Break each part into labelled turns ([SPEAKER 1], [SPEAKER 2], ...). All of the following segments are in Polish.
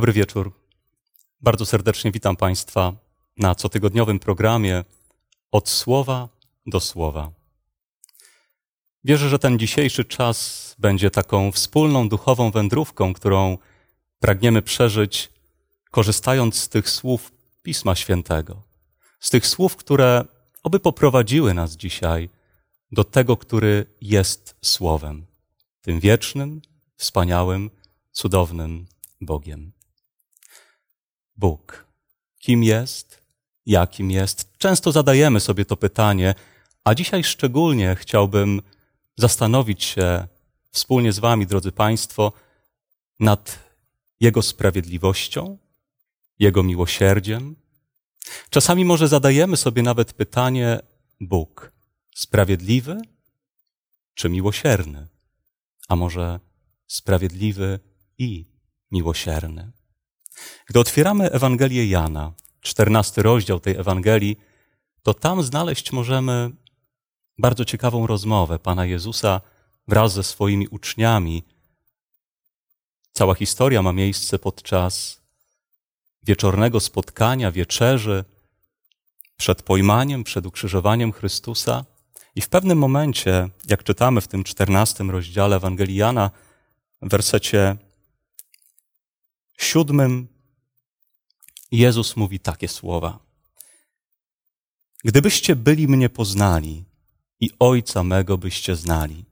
[SPEAKER 1] Dobry wieczór. Bardzo serdecznie witam Państwa na cotygodniowym programie Od Słowa do Słowa. Wierzę, że ten dzisiejszy czas będzie taką wspólną duchową wędrówką, którą pragniemy przeżyć, korzystając z tych słów Pisma Świętego, z tych słów, które oby poprowadziły nas dzisiaj do tego, który jest Słowem, tym wiecznym, wspaniałym, cudownym Bogiem. Bóg. Kim jest? Jakim jest? Często zadajemy sobie to pytanie, a dzisiaj szczególnie chciałbym zastanowić się wspólnie z Wami, drodzy Państwo, nad Jego sprawiedliwością, Jego miłosierdziem. Czasami może zadajemy sobie nawet pytanie: Bóg sprawiedliwy czy miłosierny? A może sprawiedliwy i miłosierny? Gdy otwieramy Ewangelię Jana, czternasty rozdział tej Ewangelii, to tam znaleźć możemy bardzo ciekawą rozmowę Pana Jezusa wraz ze swoimi uczniami. Cała historia ma miejsce podczas wieczornego spotkania, wieczerzy, przed pojmaniem, przed ukrzyżowaniem Chrystusa. I w pewnym momencie, jak czytamy w tym czternastym rozdziale Ewangelii Jana, w wersecie siódmym Jezus mówi takie słowa. Gdybyście byli mnie poznali i Ojca mego byście znali,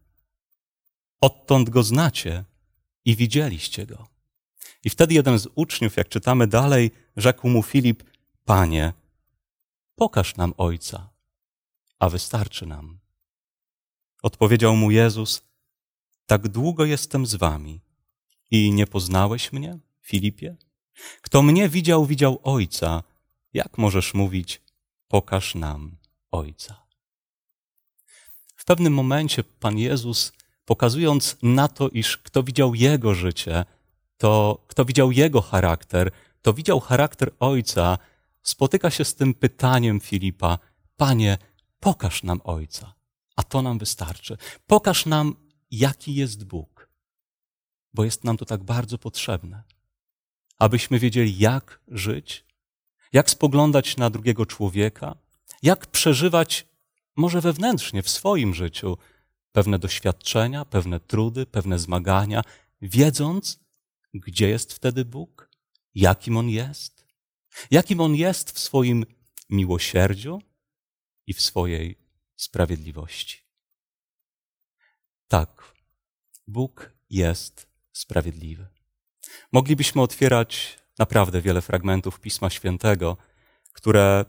[SPEAKER 1] odtąd go znacie i widzieliście go. I wtedy jeden z uczniów, jak czytamy dalej, rzekł mu Filip, Panie, pokaż nam Ojca, a wystarczy nam. Odpowiedział mu Jezus, tak długo jestem z wami i nie poznałeś mnie, Filipie? Kto mnie widział, widział Ojca. Jak możesz mówić, pokaż nam Ojca? W pewnym momencie Pan Jezus, pokazując na to, iż kto widział Jego życie, to kto widział Jego charakter, to widział charakter Ojca, spotyka się z tym pytaniem Filipa: Panie, pokaż nam Ojca, a to nam wystarczy. Pokaż nam, jaki jest Bóg, bo jest nam to tak bardzo potrzebne abyśmy wiedzieli, jak żyć, jak spoglądać na drugiego człowieka, jak przeżywać może wewnętrznie w swoim życiu pewne doświadczenia, pewne trudy, pewne zmagania, wiedząc, gdzie jest wtedy Bóg, jakim On jest, jakim On jest w swoim miłosierdziu i w swojej sprawiedliwości. Tak, Bóg jest sprawiedliwy. Moglibyśmy otwierać naprawdę wiele fragmentów Pisma Świętego, które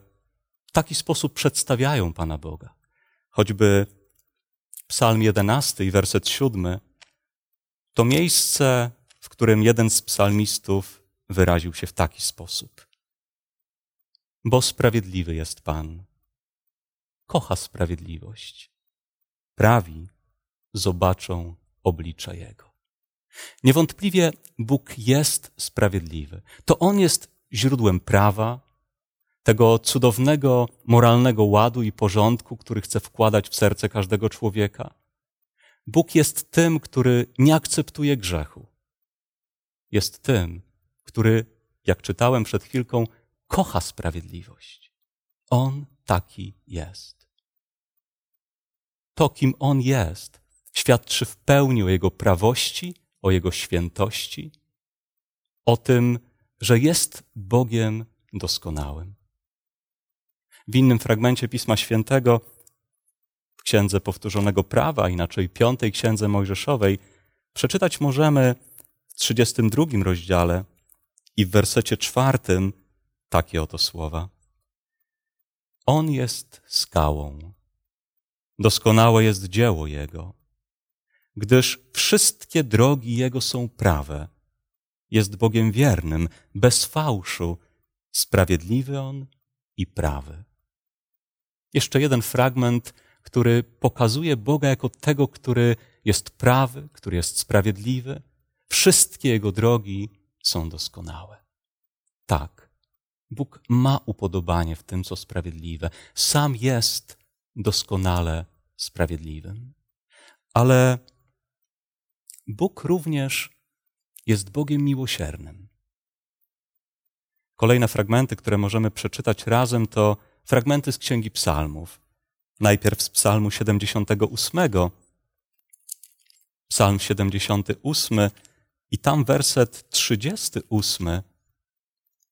[SPEAKER 1] w taki sposób przedstawiają Pana Boga. Choćby Psalm 11 i werset 7 to miejsce, w którym jeden z psalmistów wyraził się w taki sposób. Bo sprawiedliwy jest Pan, kocha sprawiedliwość. Prawi zobaczą oblicze Jego. Niewątpliwie Bóg jest sprawiedliwy. To On jest źródłem prawa, tego cudownego moralnego ładu i porządku, który chce wkładać w serce każdego człowieka. Bóg jest tym, który nie akceptuje grzechu. Jest tym, który, jak czytałem przed chwilką, kocha sprawiedliwość. On taki jest. To, kim On jest, świadczy w pełni o Jego prawości o Jego świętości, o tym, że jest Bogiem doskonałym. W innym fragmencie Pisma Świętego, w Księdze Powtórzonego Prawa, inaczej piątej Księdze Mojżeszowej, przeczytać możemy w 32 rozdziale i w wersecie czwartym takie oto słowa. On jest skałą. Doskonałe jest dzieło Jego gdyż wszystkie drogi Jego są prawe. Jest Bogiem wiernym, bez fałszu, sprawiedliwy On i prawy. Jeszcze jeden fragment, który pokazuje Boga jako tego, który jest prawy, który jest sprawiedliwy. Wszystkie Jego drogi są doskonałe. Tak, Bóg ma upodobanie w tym, co sprawiedliwe. Sam jest doskonale sprawiedliwym. Ale Bóg również jest Bogiem miłosiernym. Kolejne fragmenty, które możemy przeczytać razem, to fragmenty z Księgi Psalmów. Najpierw z Psalmu 78, Psalm 78 i tam werset 38,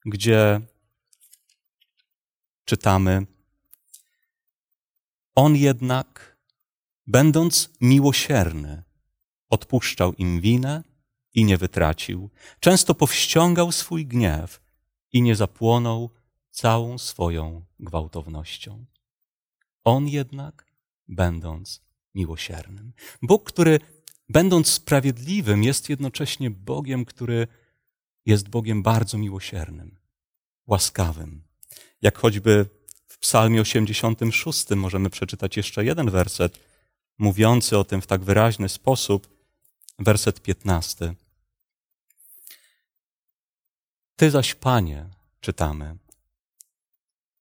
[SPEAKER 1] gdzie czytamy: On jednak, będąc miłosierny, odpuszczał im winę i nie wytracił. Często powściągał swój gniew i nie zapłonął całą swoją gwałtownością. On jednak, będąc miłosiernym. Bóg, który będąc sprawiedliwym, jest jednocześnie Bogiem, który jest Bogiem bardzo miłosiernym, łaskawym. Jak choćby w Psalmie 86 możemy przeczytać jeszcze jeden werset, mówiący o tym w tak wyraźny sposób, werset 15. Ty zaś, Panie, czytamy,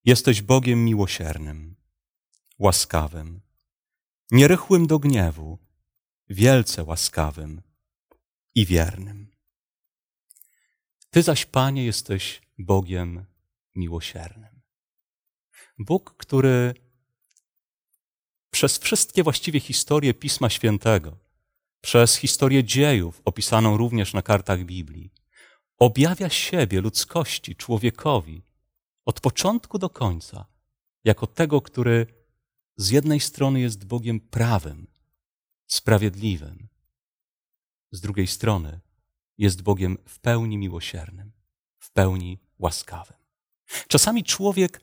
[SPEAKER 1] jesteś Bogiem miłosiernym, łaskawym, nierychłym do gniewu, wielce łaskawym i wiernym. Ty zaś, Panie, jesteś Bogiem miłosiernym. Bóg, który przez wszystkie właściwie historie Pisma Świętego, przez historię dziejów opisaną również na kartach Biblii, objawia siebie ludzkości, człowiekowi od początku do końca, jako tego, który z jednej strony jest Bogiem prawym, sprawiedliwym, z drugiej strony jest Bogiem w pełni miłosiernym, w pełni łaskawym. Czasami człowiek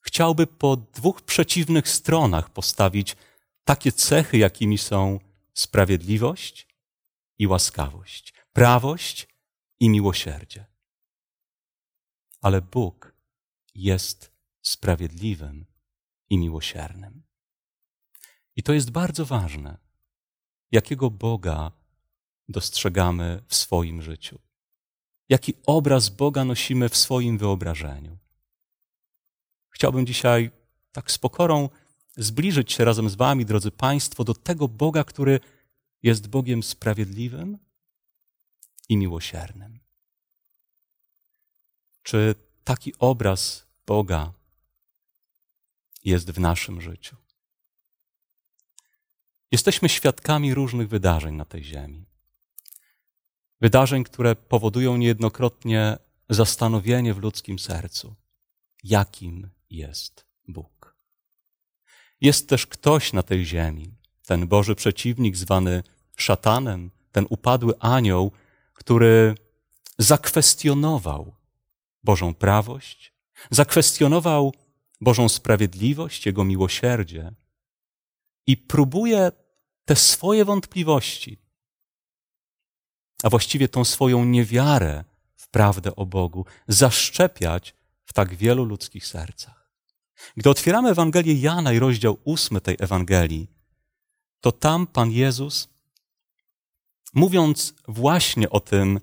[SPEAKER 1] chciałby po dwóch przeciwnych stronach postawić takie cechy, jakimi są sprawiedliwość i łaskawość, prawość i miłosierdzie. Ale Bóg jest sprawiedliwym i miłosiernym. I to jest bardzo ważne, jakiego Boga dostrzegamy w swoim życiu. Jaki obraz Boga nosimy w swoim wyobrażeniu. Chciałbym dzisiaj tak z pokorą zbliżyć się razem z Wami, drodzy Państwo, do tego Boga, który jest Bogiem sprawiedliwym i miłosiernym. Czy taki obraz Boga jest w naszym życiu? Jesteśmy świadkami różnych wydarzeń na tej ziemi. Wydarzeń, które powodują niejednokrotnie zastanowienie w ludzkim sercu, jakim jest Bóg. Jest też ktoś na tej ziemi, ten Boży przeciwnik zwany szatanem, ten upadły anioł, który zakwestionował Bożą prawość, zakwestionował Bożą sprawiedliwość, Jego miłosierdzie i próbuje te swoje wątpliwości, a właściwie tą swoją niewiarę w prawdę o Bogu, zaszczepiać w tak wielu ludzkich sercach. Gdy otwieramy Ewangelię Jana i rozdział ósmy tej Ewangelii, to tam Pan Jezus, mówiąc właśnie o tym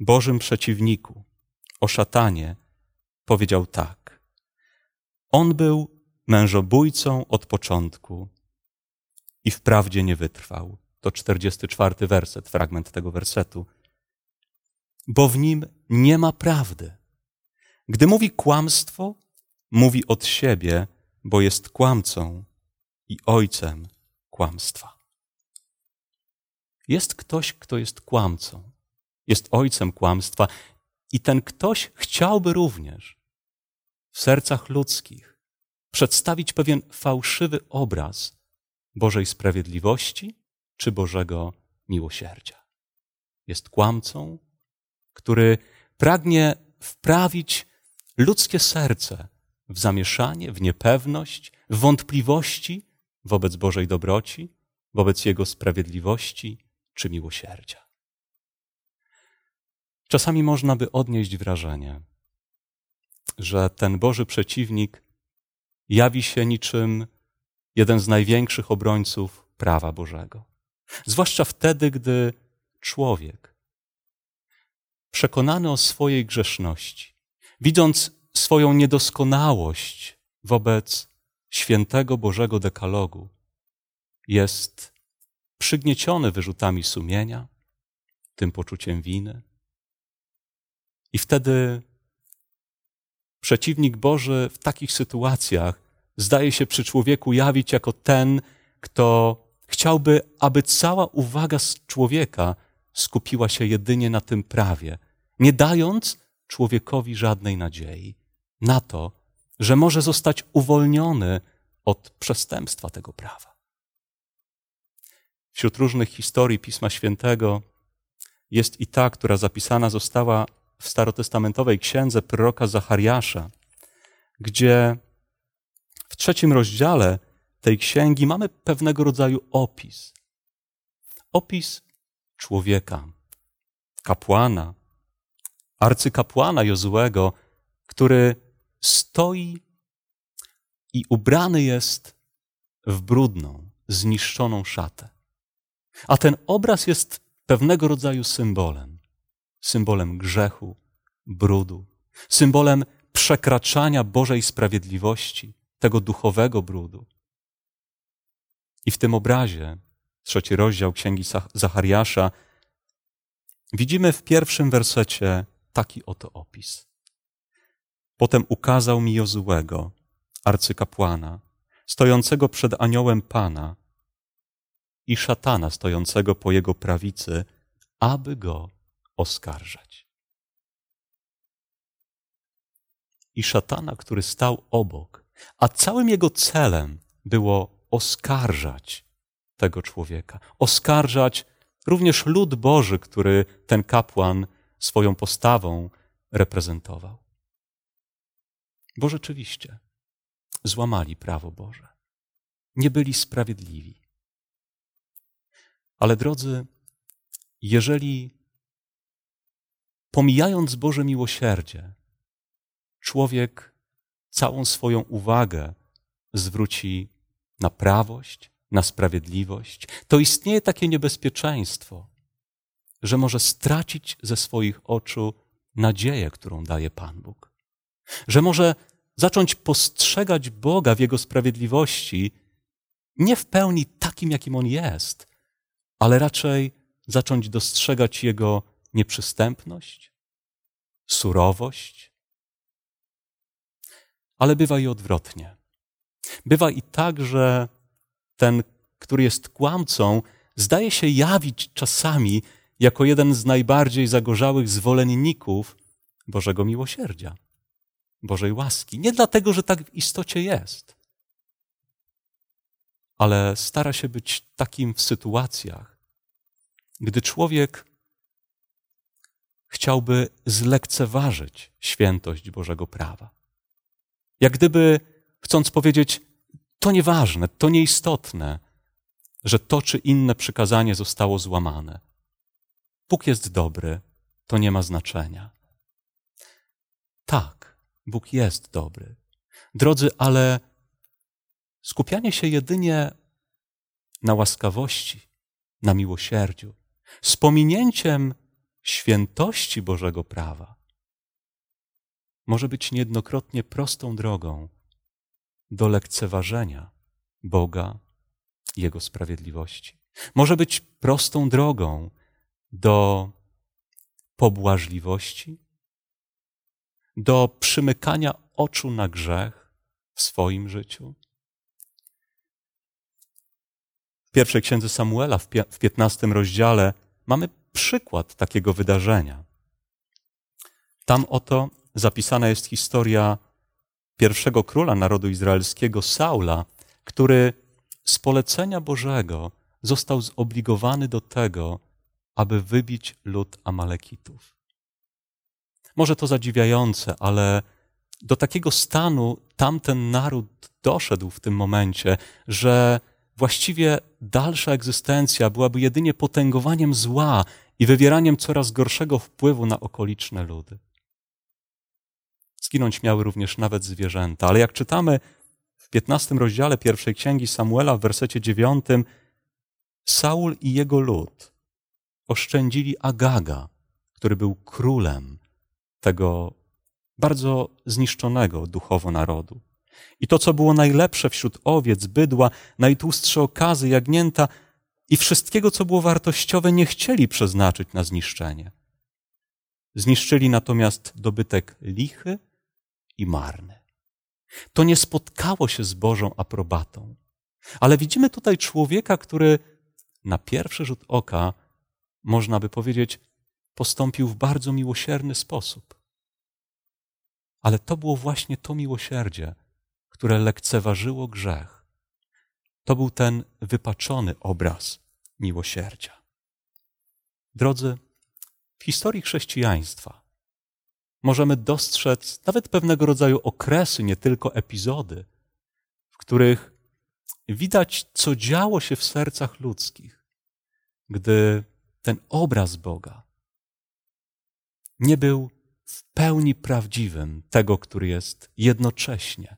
[SPEAKER 1] Bożym przeciwniku, o szatanie, powiedział tak. On był mężobójcą od początku i wprawdzie nie wytrwał. To 44 werset, fragment tego wersetu. Bo w nim nie ma prawdy. Gdy mówi kłamstwo, mówi od siebie, bo jest kłamcą i ojcem kłamstwa. Jest ktoś, kto jest kłamcą, jest ojcem kłamstwa, i ten ktoś chciałby również w sercach ludzkich przedstawić pewien fałszywy obraz Bożej sprawiedliwości czy Bożego miłosierdzia. Jest kłamcą, który pragnie wprawić ludzkie serce w zamieszanie, w niepewność, w wątpliwości wobec Bożej dobroci, wobec Jego sprawiedliwości czy miłosierdzia. Czasami można by odnieść wrażenie, że ten Boży przeciwnik jawi się niczym jeden z największych obrońców prawa Bożego. Zwłaszcza wtedy, gdy człowiek, przekonany o swojej grzeszności, widząc swoją niedoskonałość wobec świętego Bożego dekalogu, jest przygnieciony wyrzutami sumienia, tym poczuciem winy. I wtedy przeciwnik Boży w takich sytuacjach zdaje się przy człowieku jawić jako ten, kto chciałby, aby cała uwaga człowieka skupiła się jedynie na tym prawie, nie dając człowiekowi żadnej nadziei na to, że może zostać uwolniony od przestępstwa tego prawa. Wśród różnych historii Pisma Świętego jest i ta, która zapisana została w starotestamentowej księdze proroka Zachariasza, gdzie w trzecim rozdziale tej księgi mamy pewnego rodzaju opis. Opis człowieka, kapłana, arcykapłana Jozłego, który stoi i ubrany jest w brudną, zniszczoną szatę. A ten obraz jest pewnego rodzaju symbolem. Symbolem grzechu, brudu, symbolem przekraczania Bożej sprawiedliwości, tego duchowego brudu. I w tym obrazie, trzeci rozdział Księgi Zachariasza, widzimy w pierwszym wersecie taki oto opis. Potem ukazał mi Jozułego, arcykapłana, stojącego przed aniołem Pana i szatana stojącego po jego prawicy, aby go oskarżać. I szatana, który stał obok, a całym jego celem było oskarżać tego człowieka, oskarżać również lud Boży, który ten kapłan swoją postawą reprezentował. Bo rzeczywiście złamali prawo Boże. Nie byli sprawiedliwi. Ale drodzy, jeżeli pomijając Boże miłosierdzie, człowiek całą swoją uwagę zwróci na prawość, na sprawiedliwość, to istnieje takie niebezpieczeństwo, że może stracić ze swoich oczu nadzieję, którą daje Pan Bóg. Że może zacząć postrzegać Boga w Jego sprawiedliwości nie w pełni takim, jakim On jest, ale raczej zacząć dostrzegać Jego nieprzystępność, surowość. Ale bywa i odwrotnie. Bywa i tak, że ten, który jest kłamcą, zdaje się jawić czasami jako jeden z najbardziej zagorzałych zwolenników Bożego miłosierdzia, Bożej łaski. Nie dlatego, że tak w istocie jest, ale stara się być takim w sytuacjach, gdy człowiek chciałby zlekceważyć świętość Bożego prawa. Jak gdyby chcąc powiedzieć, to nieważne, to nieistotne, że to czy inne przykazanie zostało złamane. Bóg jest dobry, to nie ma znaczenia. Tak, Bóg jest dobry. Drodzy, ale skupianie się jedynie na łaskawości, na miłosierdziu, z pominięciem świętości Bożego prawa, może być niejednokrotnie prostą drogą do lekceważenia Boga Jego sprawiedliwości. Może być prostą drogą do pobłażliwości, do przymykania oczu na grzech w swoim życiu. W pierwszej księdze Samuela, w piętnastym rozdziale, mamy przykład takiego wydarzenia. Tam oto zapisana jest historia pierwszego króla narodu izraelskiego, Saula, który z polecenia Bożego został zobligowany do tego, aby wybić lud Amalekitów. Może to zadziwiające, ale do takiego stanu tamten naród doszedł w tym momencie, że właściwie dalsza egzystencja byłaby jedynie potęgowaniem zła i wywieraniem coraz gorszego wpływu na okoliczne ludy. Zginąć miały również nawet zwierzęta, ale jak czytamy w 15 rozdziale pierwszej księgi Samuela w wersecie 9, Saul i jego lud oszczędzili Agaga, który był królem tego bardzo zniszczonego duchowo narodu. I to, co było najlepsze wśród owiec, bydła, najtłustsze okazy, jagnięta i wszystkiego, co było wartościowe, nie chcieli przeznaczyć na zniszczenie. Zniszczyli natomiast dobytek lichy i marny. To nie spotkało się z Bożą aprobatą. Ale widzimy tutaj człowieka, który na pierwszy rzut oka, można by powiedzieć, postąpił w bardzo miłosierny sposób. Ale to było właśnie to miłosierdzie, które lekceważyło grzech. To był ten wypaczony obraz miłosierdzia. Drodzy, w historii chrześcijaństwa możemy dostrzec nawet pewnego rodzaju okresy, nie tylko epizody, w których widać, co działo się w sercach ludzkich, gdy ten obraz Boga nie był w pełni prawdziwym tego, który jest jednocześnie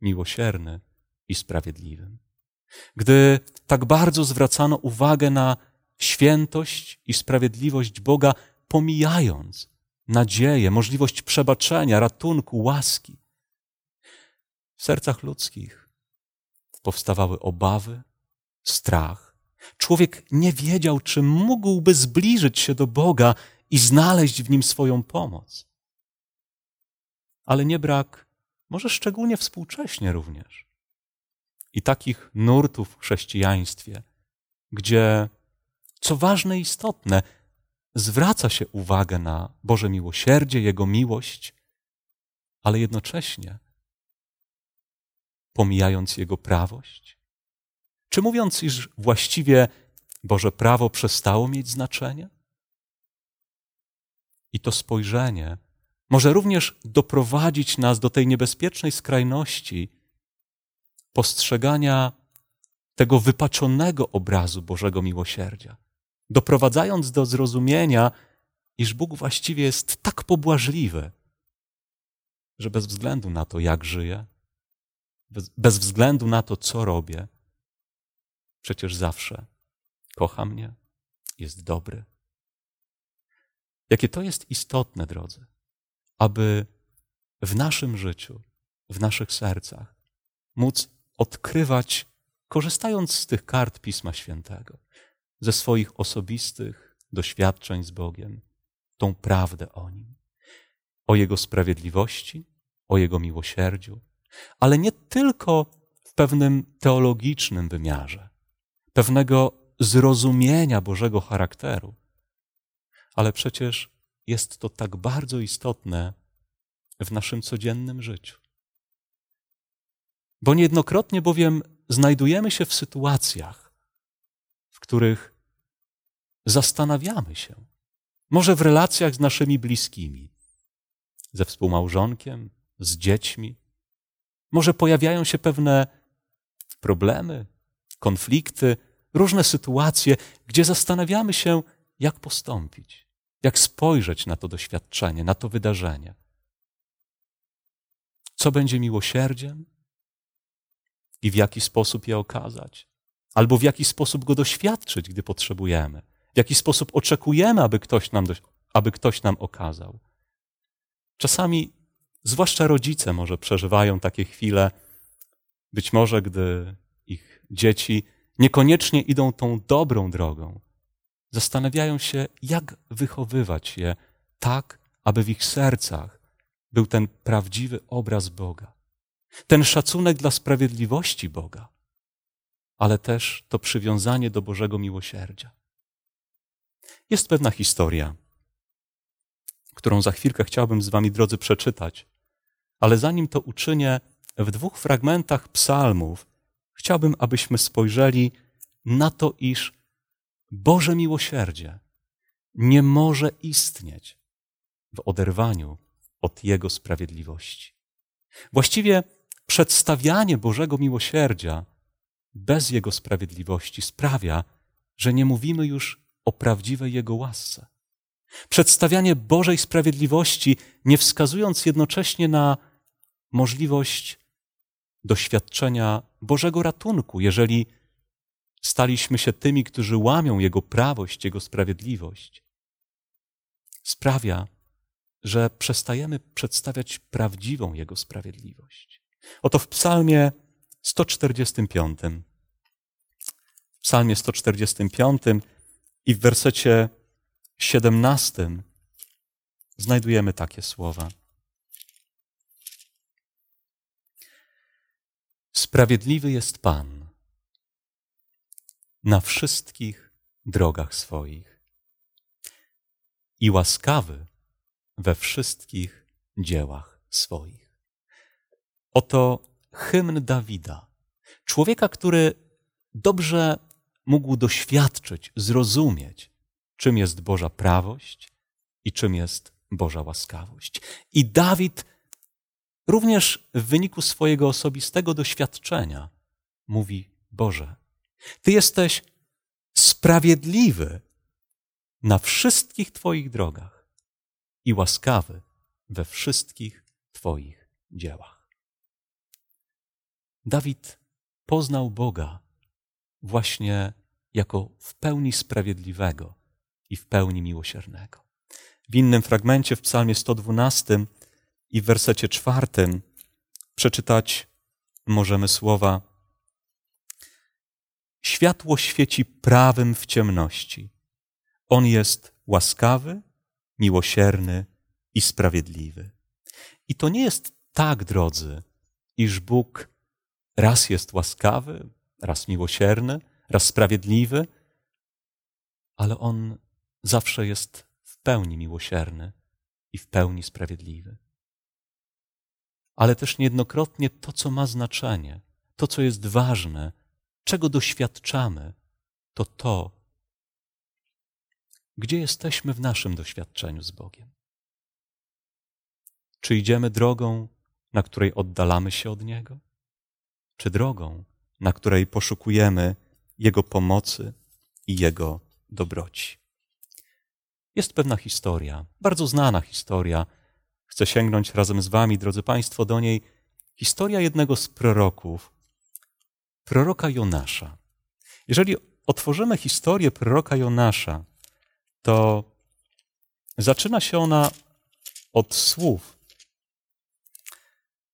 [SPEAKER 1] miłosierny i sprawiedliwym. Gdy tak bardzo zwracano uwagę na świętość i sprawiedliwość Boga, pomijając nadzieję, możliwość przebaczenia, ratunku, łaski. W sercach ludzkich powstawały obawy, strach. Człowiek nie wiedział, czy mógłby zbliżyć się do Boga i znaleźć w nim swoją pomoc. Ale nie brak, może szczególnie współcześnie również, i takich nurtów w chrześcijaństwie, gdzie, co ważne i istotne, zwraca się uwagę na Boże miłosierdzie, Jego miłość, ale jednocześnie pomijając Jego prawość? Czy mówiąc, iż właściwie Boże prawo przestało mieć znaczenie? I to spojrzenie może również doprowadzić nas do tej niebezpiecznej skrajności postrzegania tego wypaczonego obrazu Bożego miłosierdzia, doprowadzając do zrozumienia, iż Bóg właściwie jest tak pobłażliwy, że bez względu na to, jak żyje, bez, bez względu na to, co robię, przecież zawsze kocha mnie, jest dobry. Jakie to jest istotne, drodzy, aby w naszym życiu, w naszych sercach móc odkrywać, korzystając z tych kart Pisma Świętego, ze swoich osobistych doświadczeń z Bogiem, tą prawdę o Nim, o Jego sprawiedliwości, o Jego miłosierdziu, ale nie tylko w pewnym teologicznym wymiarze, pewnego zrozumienia Bożego charakteru, ale przecież jest to tak bardzo istotne w naszym codziennym życiu. Bo niejednokrotnie bowiem znajdujemy się w sytuacjach, w których zastanawiamy się, może w relacjach z naszymi bliskimi, ze współmałżonkiem, z dziećmi, może pojawiają się pewne problemy, konflikty, różne sytuacje, gdzie zastanawiamy się, jak postąpić, jak spojrzeć na to doświadczenie, na to wydarzenie. Co będzie miłosierdziem i w jaki sposób je okazać, albo w jaki sposób go doświadczyć, gdy potrzebujemy, w jaki sposób oczekujemy, aby ktoś nam, aby ktoś nam okazał. Czasami Zwłaszcza rodzice może przeżywają takie chwile, być może gdy ich dzieci niekoniecznie idą tą dobrą drogą. Zastanawiają się, jak wychowywać je tak, aby w ich sercach był ten prawdziwy obraz Boga, ten szacunek dla sprawiedliwości Boga, ale też to przywiązanie do Bożego miłosierdzia. Jest pewna historia, którą za chwilkę chciałbym z Wami, drodzy, przeczytać. Ale zanim to uczynię, w dwóch fragmentach psalmów chciałbym, abyśmy spojrzeli na to, iż Boże miłosierdzie nie może istnieć w oderwaniu od Jego sprawiedliwości. Właściwie przedstawianie Bożego miłosierdzia bez Jego sprawiedliwości sprawia, że nie mówimy już o prawdziwej Jego łasce. Przedstawianie Bożej sprawiedliwości, nie wskazując jednocześnie na możliwość doświadczenia Bożego ratunku, jeżeli staliśmy się tymi, którzy łamią Jego prawość, Jego sprawiedliwość, sprawia, że przestajemy przedstawiać prawdziwą Jego sprawiedliwość. Oto w Psalmie 145, w Psalmie 145 i w wersecie 17 znajdujemy takie słowa. Sprawiedliwy jest Pan na wszystkich drogach swoich i łaskawy we wszystkich dziełach swoich. Oto hymn Dawida, człowieka, który dobrze mógł doświadczyć, zrozumieć, czym jest Boża prawość i czym jest Boża łaskawość. I Dawid również w wyniku swojego osobistego doświadczenia mówi: Boże, Ty jesteś sprawiedliwy na wszystkich Twoich drogach i łaskawy we wszystkich Twoich dziełach. Dawid poznał Boga właśnie jako w pełni sprawiedliwego i w pełni miłosiernego. W innym fragmencie w Psalmie 112 i w wersecie czwartym przeczytać możemy słowa: Światło świeci prawym w ciemności. On jest łaskawy, miłosierny i sprawiedliwy. I to nie jest tak, drodzy, iż Bóg raz jest łaskawy, raz miłosierny, raz sprawiedliwy, ale On zawsze jest w pełni miłosierny i w pełni sprawiedliwy. Ale też niejednokrotnie to, co ma znaczenie, to, co jest ważne, czego doświadczamy, to to, gdzie jesteśmy w naszym doświadczeniu z Bogiem. Czy idziemy drogą, na której oddalamy się od Niego, czy drogą, na której poszukujemy Jego pomocy i Jego dobroci? Jest pewna historia, bardzo znana historia. Chcę sięgnąć razem z Wami, drodzy Państwo, do niej. Historia jednego z proroków, proroka Jonasza. Jeżeli otworzymy historię proroka Jonasza, to zaczyna się ona od słów,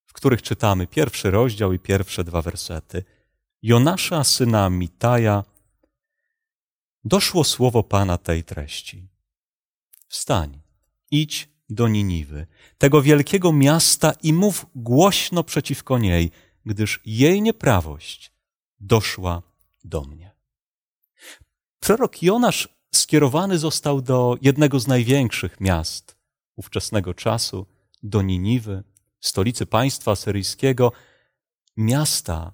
[SPEAKER 1] w których czytamy pierwszy rozdział i pierwsze dwa wersety. Jonasza, syna Mitaja, doszło słowo Pana tej treści. Wstań, idź do Niniwy, tego wielkiego miasta i mów głośno przeciwko niej, gdyż jej nieprawość doszła do mnie. Prorok Jonasz skierowany został do jednego z największych miast ówczesnego czasu, do Niniwy, stolicy państwa asyryjskiego, miasta,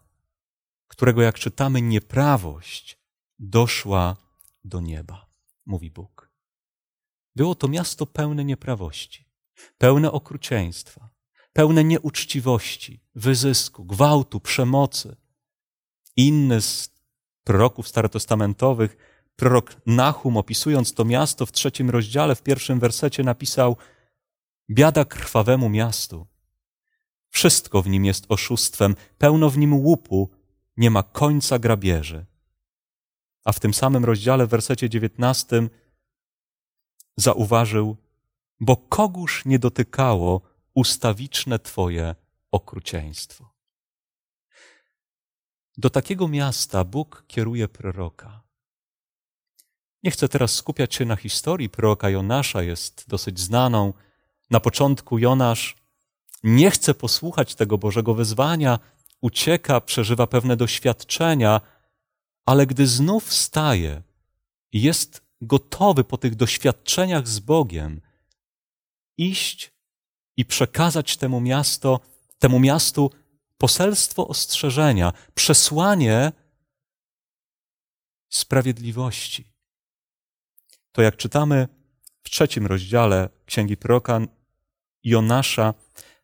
[SPEAKER 1] którego, jak czytamy, nieprawość doszła do nieba, mówi Bóg. Było to miasto pełne nieprawości, pełne okrucieństwa, pełne nieuczciwości, wyzysku, gwałtu, przemocy. Inny z proroków starotestamentowych, prorok Nahum, opisując to miasto w trzecim rozdziale, w pierwszym wersecie napisał: Biada krwawemu miastu. Wszystko w nim jest oszustwem, pełno w nim łupu, nie ma końca grabieży. A w tym samym rozdziale, w wersecie dziewiętnastym, zauważył, bo kogóż nie dotykało ustawiczne Twoje okrucieństwo. Do takiego miasta Bóg kieruje proroka. Nie chcę teraz skupiać się na historii proroka Jonasza, jest dosyć znaną. Na początku Jonasz nie chce posłuchać tego Bożego wezwania, ucieka, przeżywa pewne doświadczenia, ale gdy znów wstaje i jest gotowy po tych doświadczeniach z Bogiem iść i przekazać temu miasto, temu miastu poselstwo ostrzeżenia, przesłanie sprawiedliwości. To jak czytamy w trzecim rozdziale Księgi Proroka Jonasza,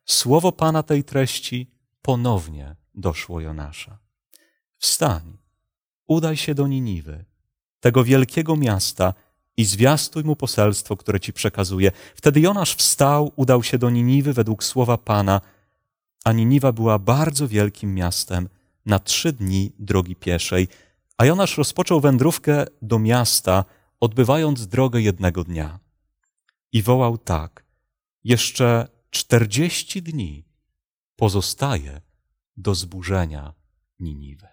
[SPEAKER 1] słowo Pana tej treści ponownie doszło Jonasza. Wstań, udaj się do Niniwy, tego wielkiego miasta i zwiastuj mu poselstwo, które ci przekazuje. Wtedy Jonasz wstał, udał się do Niniwy według słowa Pana, a Niniwa była bardzo wielkim miastem na trzy dni drogi pieszej, a Jonasz rozpoczął wędrówkę do miasta, odbywając drogę jednego dnia. I wołał tak, jeszcze czterdzieści dni pozostaje do zburzenia Niniwy.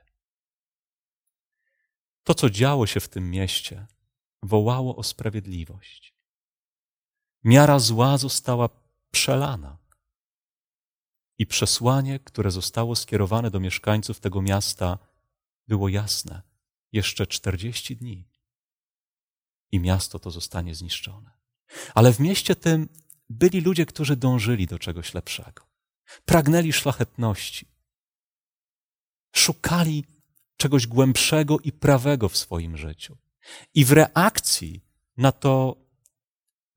[SPEAKER 1] To, co działo się w tym mieście, wołało o sprawiedliwość. Miara zła została przelana. I przesłanie, które zostało skierowane do mieszkańców tego miasta, było jasne. Jeszcze czterdzieści dni i miasto to zostanie zniszczone. Ale w mieście tym byli ludzie, którzy dążyli do czegoś lepszego. Pragnęli szlachetności. Szukali czegoś głębszego i prawego w swoim życiu. I w reakcji na to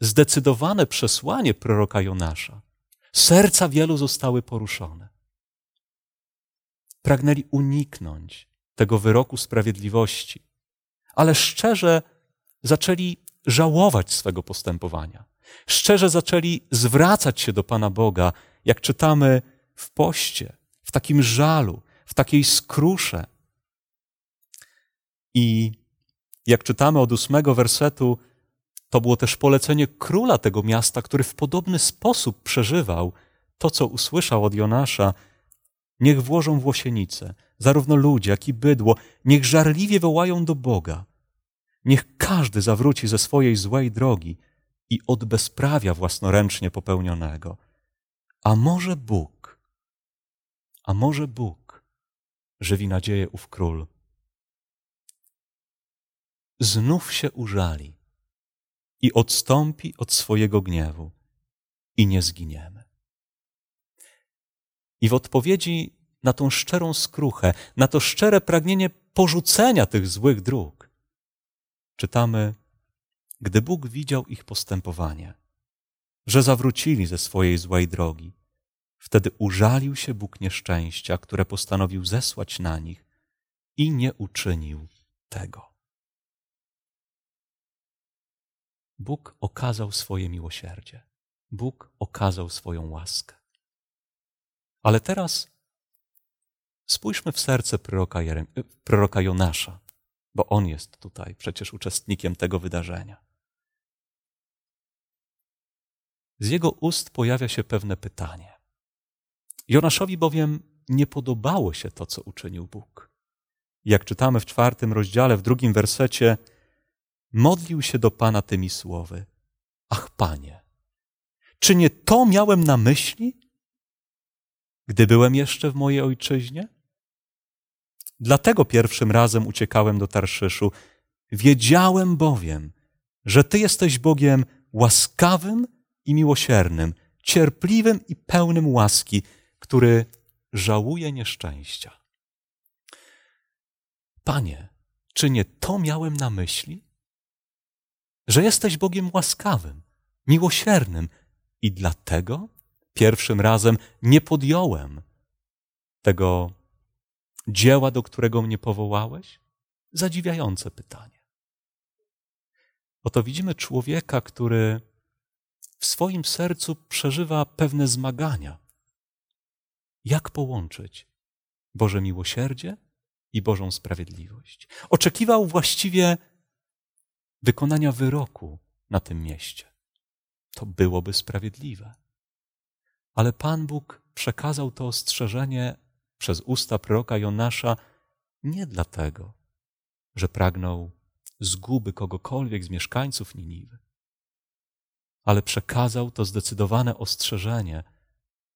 [SPEAKER 1] zdecydowane przesłanie proroka Jonasza, serca wielu zostały poruszone. Pragnęli uniknąć tego wyroku sprawiedliwości, ale szczerze zaczęli żałować swego postępowania. Szczerze zaczęli zwracać się do Pana Boga, jak czytamy w poście, w takim żalu, w takiej skrusze. I jak czytamy od ósmego wersetu, to było też polecenie króla tego miasta, który w podobny sposób przeżywał to, co usłyszał od Jonasza. Niech włożą włosienice, zarówno ludzie, jak i bydło, niech żarliwie wołają do Boga. Niech każdy zawróci ze swojej złej drogi i od bezprawia własnoręcznie popełnionego. A może Bóg, a może Bóg żywi nadzieję ów król, znów się użali i odstąpi od swojego gniewu i nie zginiemy. I w odpowiedzi na tą szczerą skruchę, na to szczere pragnienie porzucenia tych złych dróg, czytamy, gdy Bóg widział ich postępowanie, że zawrócili ze swojej złej drogi, wtedy użalił się Bóg nieszczęścia, które postanowił zesłać na nich i nie uczynił tego. Bóg okazał swoje miłosierdzie. Bóg okazał swoją łaskę. Ale teraz spójrzmy w serce proroka, Jerem, proroka Jonasza bo on jest tutaj przecież uczestnikiem tego wydarzenia. Z jego ust pojawia się pewne pytanie. Jonaszowi bowiem nie podobało się to, co uczynił Bóg. Jak czytamy w czwartym rozdziale, w drugim wersecie, modlił się do Pana tymi słowy: Ach, Panie, czy nie to miałem na myśli, gdy byłem jeszcze w mojej ojczyźnie? Dlatego pierwszym razem uciekałem do Tarszyszu. Wiedziałem bowiem, że Ty jesteś Bogiem łaskawym i miłosiernym, cierpliwym i pełnym łaski, który żałuje nieszczęścia. Panie, czy nie to miałem na myśli? Że jesteś Bogiem łaskawym, miłosiernym i dlatego pierwszym razem nie podjąłem tego dzieła, do którego mnie powołałeś? Zadziwiające pytanie. Oto widzimy człowieka, który w swoim sercu przeżywa pewne zmagania. Jak połączyć Boże miłosierdzie i Bożą sprawiedliwość? Oczekiwał właściwie wykonania wyroku na tym mieście. To byłoby sprawiedliwe. Ale Pan Bóg przekazał to ostrzeżenie przez usta proroka Jonasza nie dlatego, że pragnął zguby kogokolwiek z mieszkańców Niniwy, ale przekazał to zdecydowane ostrzeżenie,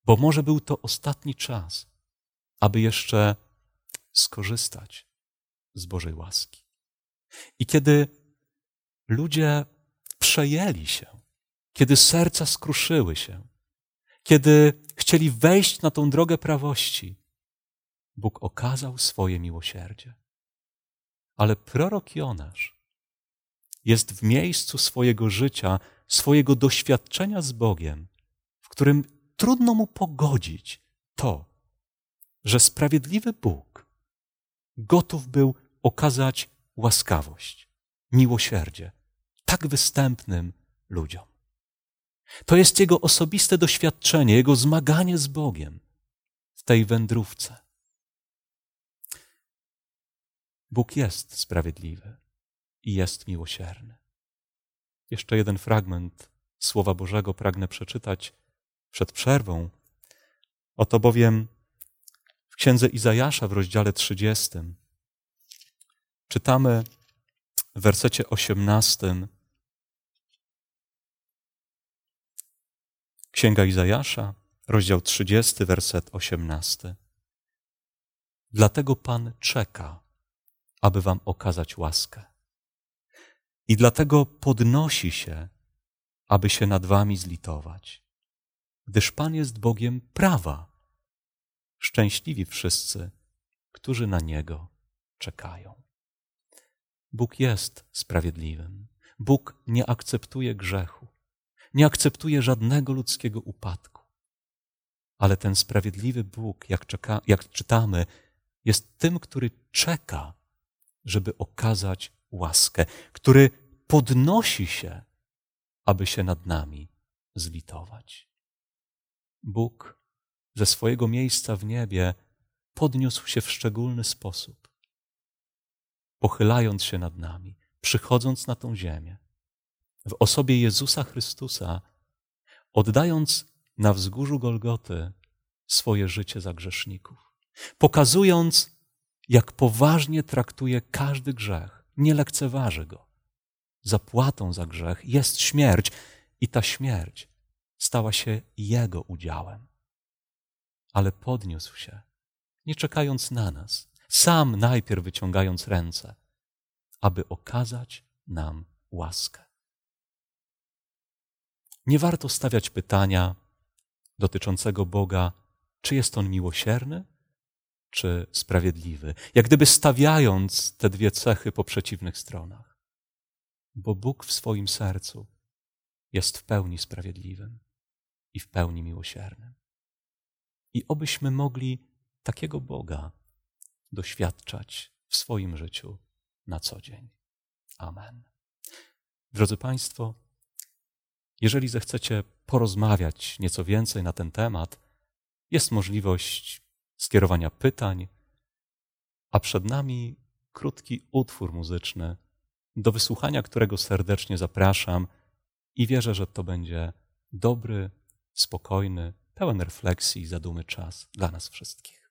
[SPEAKER 1] bo może był to ostatni czas, aby jeszcze skorzystać z Bożej łaski. I kiedy ludzie przejęli się, kiedy serca skruszyły się, kiedy chcieli wejść na tą drogę prawości, Bóg okazał swoje miłosierdzie. Ale prorok Jonasz jest w miejscu swojego życia, swojego doświadczenia z Bogiem, w którym trudno mu pogodzić to, że sprawiedliwy Bóg gotów był okazać łaskawość, miłosierdzie tak występnym ludziom. To jest jego osobiste doświadczenie, jego zmaganie z Bogiem w tej wędrówce. Bóg jest sprawiedliwy i jest miłosierny. Jeszcze jeden fragment Słowa Bożego pragnę przeczytać przed przerwą. Oto bowiem w księdze Izajasza w rozdziale 30 czytamy w wersecie 18 Księga Izajasza, rozdział 30, werset 18. Dlatego Pan czeka, aby wam okazać łaskę. I dlatego podnosi się, aby się nad wami zlitować. Gdyż Pan jest Bogiem prawa. Szczęśliwi wszyscy, którzy na Niego czekają. Bóg jest sprawiedliwym. Bóg nie akceptuje grzechu, nie akceptuje żadnego ludzkiego upadku. Ale ten sprawiedliwy Bóg, jak, czeka, jak czytamy, jest tym, który czeka, żeby okazać łaskę, który podnosi się, aby się nad nami zlitować. Bóg ze swojego miejsca w niebie podniósł się w szczególny sposób, pochylając się nad nami, przychodząc na tą ziemię, w osobie Jezusa Chrystusa, oddając na wzgórzu Golgoty swoje życie za grzeszników, pokazując, jak poważnie traktuje każdy grzech, nie lekceważy go. Zapłatą za grzech jest śmierć i ta śmierć stała się jego udziałem. Ale podniósł się, nie czekając na nas, sam najpierw wyciągając ręce, aby okazać nam łaskę. Nie warto stawiać pytania dotyczącego Boga, czy jest On miłosierny, czy sprawiedliwy, jak gdyby stawiając te dwie cechy po przeciwnych stronach. Bo Bóg w swoim sercu jest w pełni sprawiedliwym i w pełni miłosiernym. I obyśmy mogli takiego Boga doświadczać w swoim życiu na co dzień. Amen. Drodzy Państwo, jeżeli zechcecie porozmawiać nieco więcej na ten temat, jest możliwość skierowania pytań, a przed nami krótki utwór muzyczny, do wysłuchania którego serdecznie zapraszam i wierzę, że to będzie dobry, spokojny, pełen refleksji i zadumy czas dla nas wszystkich.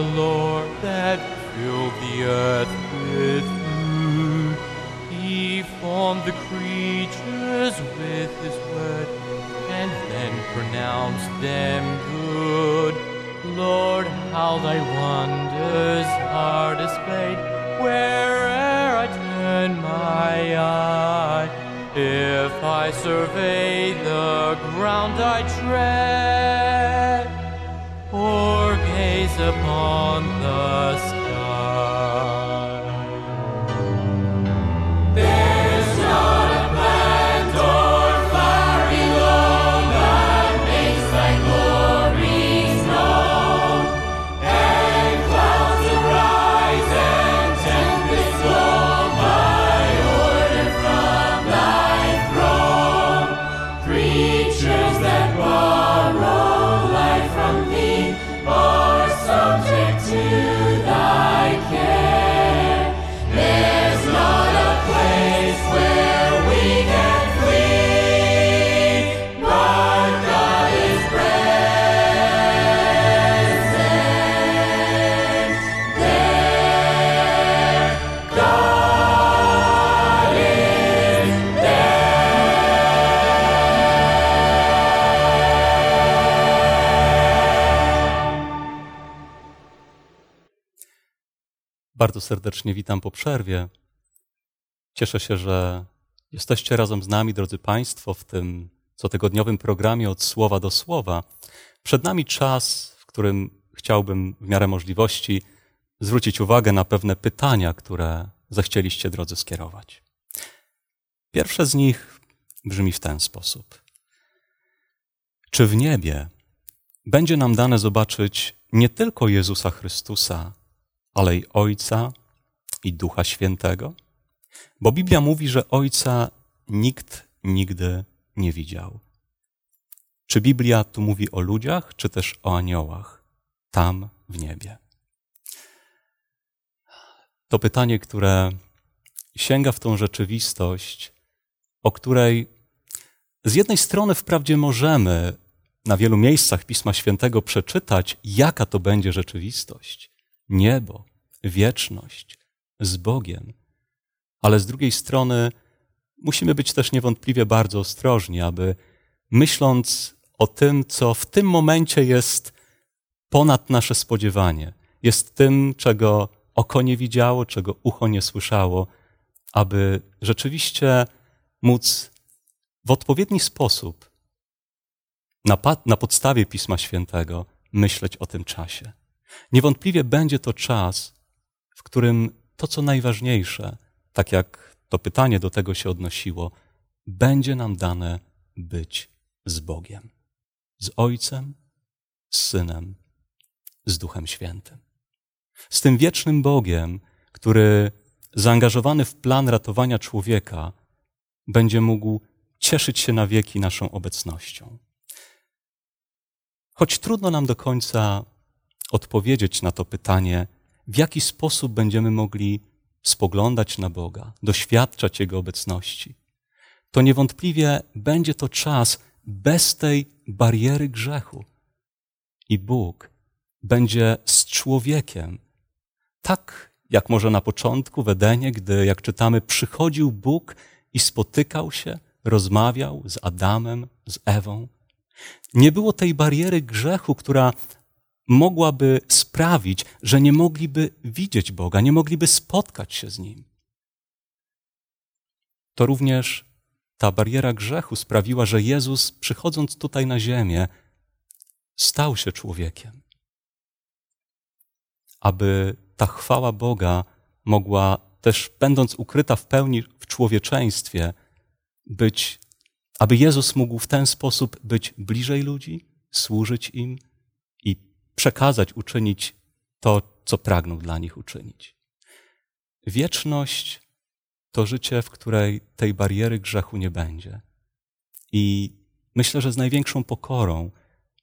[SPEAKER 2] the
[SPEAKER 3] Lord
[SPEAKER 1] serdecznie witam po przerwie. Cieszę się, że jesteście razem z nami, drodzy Państwo, w tym cotygodniowym programie od słowa do słowa. Przed nami czas, w którym chciałbym w miarę możliwości zwrócić uwagę na pewne pytania, które zechcieliście, drodzy, skierować. Pierwsze z nich brzmi w ten sposób. Czy w niebie będzie nam dane zobaczyć nie tylko Jezusa Chrystusa, ale i Ojca i Ducha Świętego? Bo Biblia mówi, że Ojca nikt nigdy nie widział. Czy Biblia tu mówi o ludziach, czy też o aniołach tam w niebie? To pytanie, które sięga w tą rzeczywistość, o której z jednej strony wprawdzie możemy na wielu miejscach Pisma Świętego przeczytać, jaka to będzie rzeczywistość niebo, wieczność z Bogiem, ale z drugiej strony musimy być też niewątpliwie bardzo ostrożni, aby myśląc o tym, co w tym momencie jest ponad nasze spodziewanie, jest tym, czego oko nie widziało, czego ucho nie słyszało, aby rzeczywiście móc w odpowiedni sposób na, na podstawie Pisma Świętego myśleć o tym czasie. Niewątpliwie będzie to czas, w którym to, co najważniejsze, tak jak to pytanie do tego się odnosiło, będzie nam dane być z Bogiem, z Ojcem, z Synem, z Duchem Świętym. Z tym wiecznym Bogiem, który zaangażowany w plan ratowania człowieka będzie mógł cieszyć się na wieki naszą obecnością. Choć trudno nam do końca odpowiedzieć na to pytanie, w jaki sposób będziemy mogli spoglądać na Boga, doświadczać Jego obecności, to niewątpliwie będzie to czas bez tej bariery grzechu. I Bóg będzie z człowiekiem, tak jak może na początku w Edenie, gdy, jak czytamy, przychodził Bóg i spotykał się, rozmawiał z Adamem, z Ewą. Nie było tej bariery grzechu, która mogłaby sprawić, że nie mogliby widzieć Boga, nie mogliby spotkać się z Nim. To również ta bariera grzechu sprawiła, że Jezus, przychodząc tutaj na ziemię, stał się człowiekiem. Aby ta chwała Boga mogła też, będąc ukryta w pełni w człowieczeństwie, być, aby Jezus mógł w ten sposób być bliżej ludzi, służyć im przekazać, uczynić to, co pragnął dla nich uczynić. Wieczność to życie, w której tej bariery grzechu nie będzie. I myślę, że z największą pokorą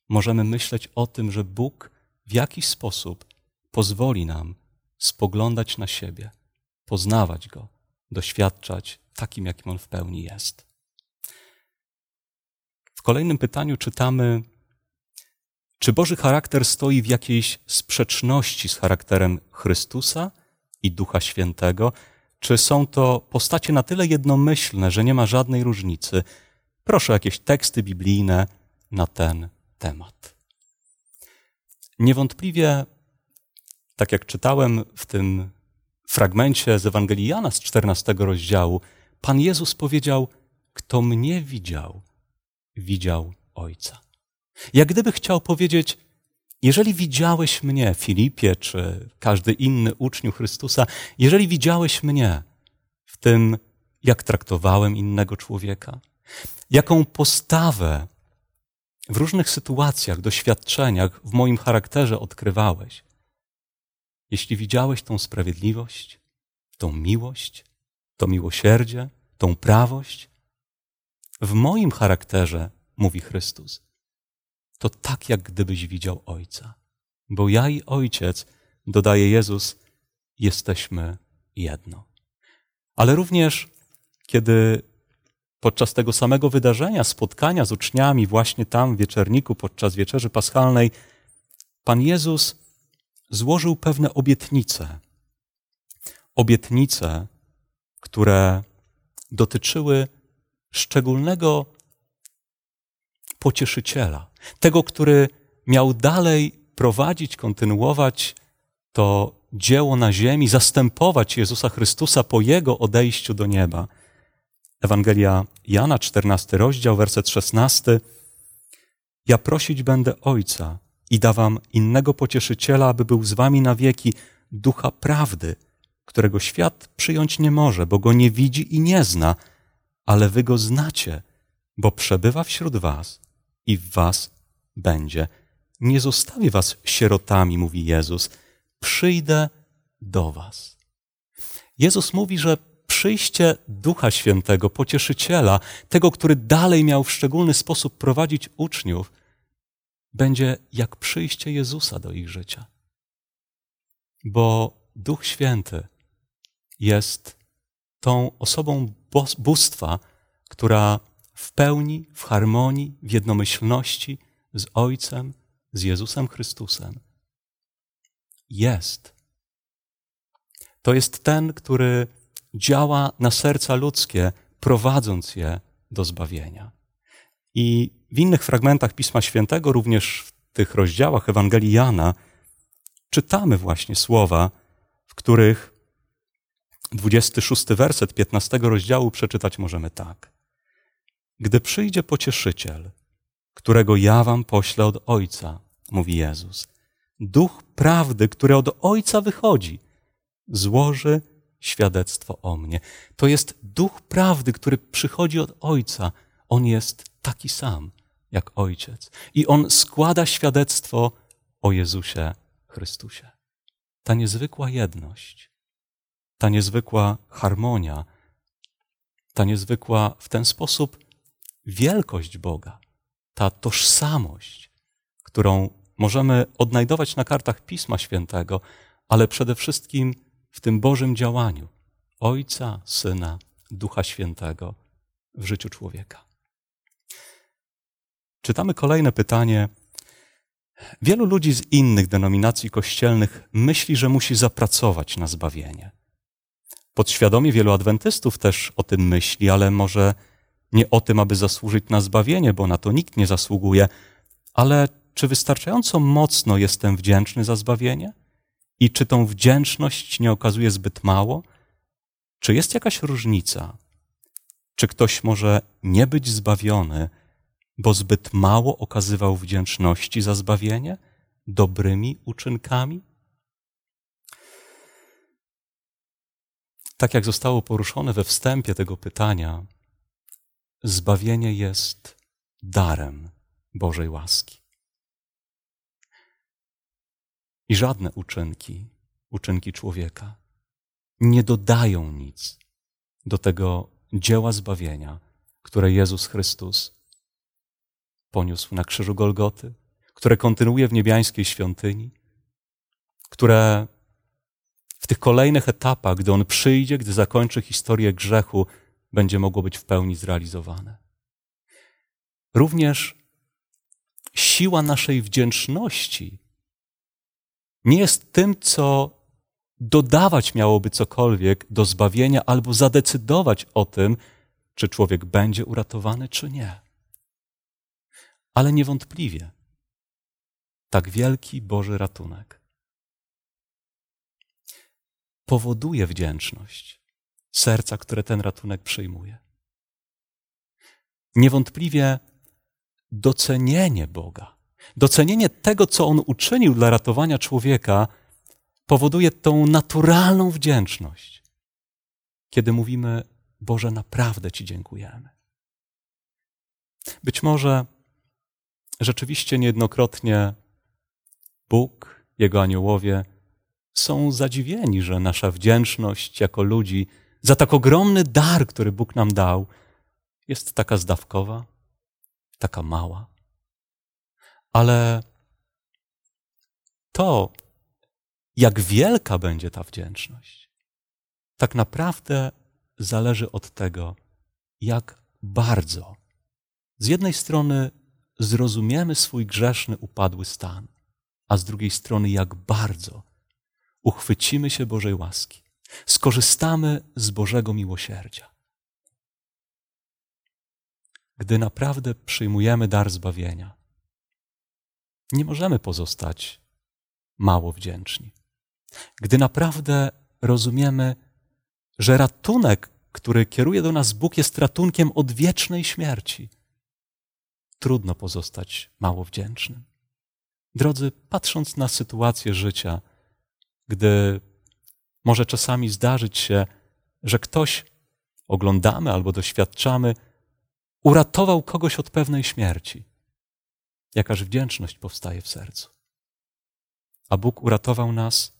[SPEAKER 1] możemy myśleć o tym, że Bóg w jakiś sposób pozwoli nam spoglądać na siebie, poznawać Go, doświadczać takim, jakim On w pełni jest. W kolejnym pytaniu czytamy, czy Boży charakter stoi w jakiejś sprzeczności z charakterem Chrystusa i Ducha Świętego, czy są to postacie na tyle jednomyślne, że nie ma żadnej różnicy? Proszę jakieś teksty biblijne na ten temat. Niewątpliwie, tak jak czytałem w tym fragmencie z Ewangelii Jana z 14 rozdziału, Pan Jezus powiedział: Kto mnie widział, widział Ojca. Jak gdyby chciał powiedzieć: jeżeli widziałeś mnie, Filipie, czy każdy inny uczniu Chrystusa, jeżeli widziałeś mnie w tym, jak traktowałem innego człowieka, jaką postawę w różnych sytuacjach, doświadczeniach w moim charakterze odkrywałeś, jeśli widziałeś tą sprawiedliwość, tą miłość, to miłosierdzie, tą prawość, w moim charakterze, mówi Chrystus, to tak, jak gdybyś widział Ojca. Bo ja i Ojciec, dodaje Jezus, jesteśmy jedno. Ale również, kiedy podczas tego samego wydarzenia, spotkania z uczniami, właśnie tam w wieczerniku, podczas wieczerzy paschalnej, Pan Jezus złożył pewne obietnice. Obietnice, które dotyczyły szczególnego pocieszyciela, tego, który miał dalej prowadzić, kontynuować to dzieło na ziemi, zastępować Jezusa Chrystusa po Jego odejściu do nieba. Ewangelia Jana, 14 rozdział, werset 16. Ja prosić będę Ojca i dawam innego pocieszyciela, aby był z wami na wieki, ducha prawdy, którego świat przyjąć nie może, bo go nie widzi i nie zna, ale wy go znacie, bo przebywa wśród was i w was będzie. Nie zostawię was sierotami, mówi Jezus. Przyjdę do was. Jezus mówi, że przyjście Ducha Świętego, pocieszyciela, tego, który dalej miał w szczególny sposób prowadzić uczniów, będzie jak przyjście Jezusa do ich życia. Bo Duch Święty jest tą osobą bóstwa, która w pełni, w harmonii, w jednomyślności z Ojcem, z Jezusem Chrystusem jest. To jest ten, który działa na serca ludzkie, prowadząc je do zbawienia. I w innych fragmentach Pisma Świętego, również w tych rozdziałach Ewangelii Jana, czytamy właśnie słowa, w których 26 werset 15 rozdziału przeczytać możemy tak. Gdy przyjdzie pocieszyciel, którego ja wam poślę od Ojca, mówi Jezus, duch prawdy, który od Ojca wychodzi, złoży świadectwo o mnie. To jest duch prawdy, który przychodzi od Ojca. On jest taki sam jak Ojciec. I on składa świadectwo o Jezusie Chrystusie. Ta niezwykła jedność, ta niezwykła harmonia, ta niezwykła w ten sposób wielkość Boga, ta tożsamość, którą możemy odnajdować na kartach Pisma Świętego, ale przede wszystkim w tym Bożym działaniu Ojca, Syna, Ducha Świętego w życiu człowieka. Czytamy kolejne pytanie. Wielu ludzi z innych denominacji kościelnych myśli, że musi zapracować na zbawienie. Podświadomie wielu adwentystów też o tym myśli, ale może nie o tym, aby zasłużyć na zbawienie, bo na to nikt nie zasługuje, ale czy wystarczająco mocno jestem wdzięczny za zbawienie? I czy tą wdzięczność nie okazuje zbyt mało? Czy jest jakaś różnica? Czy ktoś może nie być zbawiony, bo zbyt mało okazywał wdzięczności za zbawienie dobrymi uczynkami? Tak jak zostało poruszone we wstępie tego pytania, zbawienie jest darem Bożej łaski. I żadne uczynki, uczynki człowieka, nie dodają nic do tego dzieła zbawienia, które Jezus Chrystus poniósł na krzyżu Golgoty, które kontynuuje w niebiańskiej świątyni, które w tych kolejnych etapach, gdy On przyjdzie, gdy zakończy historię grzechu, będzie mogło być w pełni zrealizowane. Również siła naszej wdzięczności nie jest tym, co dodawać miałoby cokolwiek do zbawienia albo zadecydować o tym, czy człowiek będzie uratowany, czy nie. Ale niewątpliwie tak wielki Boży ratunek powoduje wdzięczność serca, które ten ratunek przyjmuje. Niewątpliwie docenienie Boga Docenienie tego, co On uczynił dla ratowania człowieka, powoduje tą naturalną wdzięczność, kiedy mówimy: Boże, naprawdę Ci dziękujemy. Być może rzeczywiście niejednokrotnie Bóg, Jego aniołowie są zadziwieni, że nasza wdzięczność jako ludzi za tak ogromny dar, który Bóg nam dał, jest taka zdawkowa, taka mała. Ale to, jak wielka będzie ta wdzięczność, tak naprawdę zależy od tego, jak bardzo z jednej strony zrozumiemy swój grzeszny, upadły stan, a z drugiej strony, jak bardzo uchwycimy się Bożej łaski, skorzystamy z Bożego miłosierdzia. Gdy naprawdę przyjmujemy dar zbawienia, nie możemy pozostać mało wdzięczni. Gdy naprawdę rozumiemy, że ratunek, który kieruje do nas Bóg, jest ratunkiem od wiecznej śmierci, trudno pozostać mało wdzięcznym. Drodzy, patrząc na sytuację życia, gdy może czasami zdarzyć się, że ktoś oglądamy albo doświadczamy, uratował kogoś od pewnej śmierci jakaż wdzięczność powstaje w sercu. A Bóg uratował nas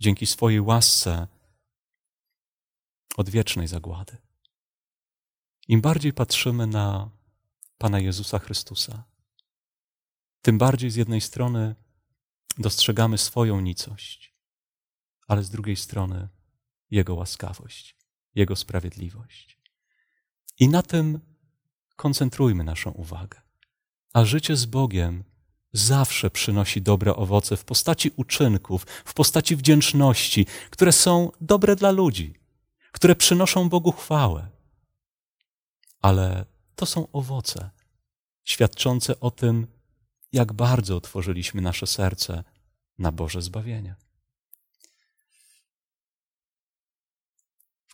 [SPEAKER 1] dzięki swojej łasce od wiecznej zagłady. Im bardziej patrzymy na Pana Jezusa Chrystusa, tym bardziej z jednej strony dostrzegamy swoją nicość, ale z drugiej strony Jego łaskawość, Jego sprawiedliwość. I na tym koncentrujmy naszą uwagę. A życie z Bogiem zawsze przynosi dobre owoce w postaci uczynków, w postaci wdzięczności, które są dobre dla ludzi, które przynoszą Bogu chwałę. Ale to są owoce świadczące o tym, jak bardzo otworzyliśmy nasze serce na Boże zbawienie.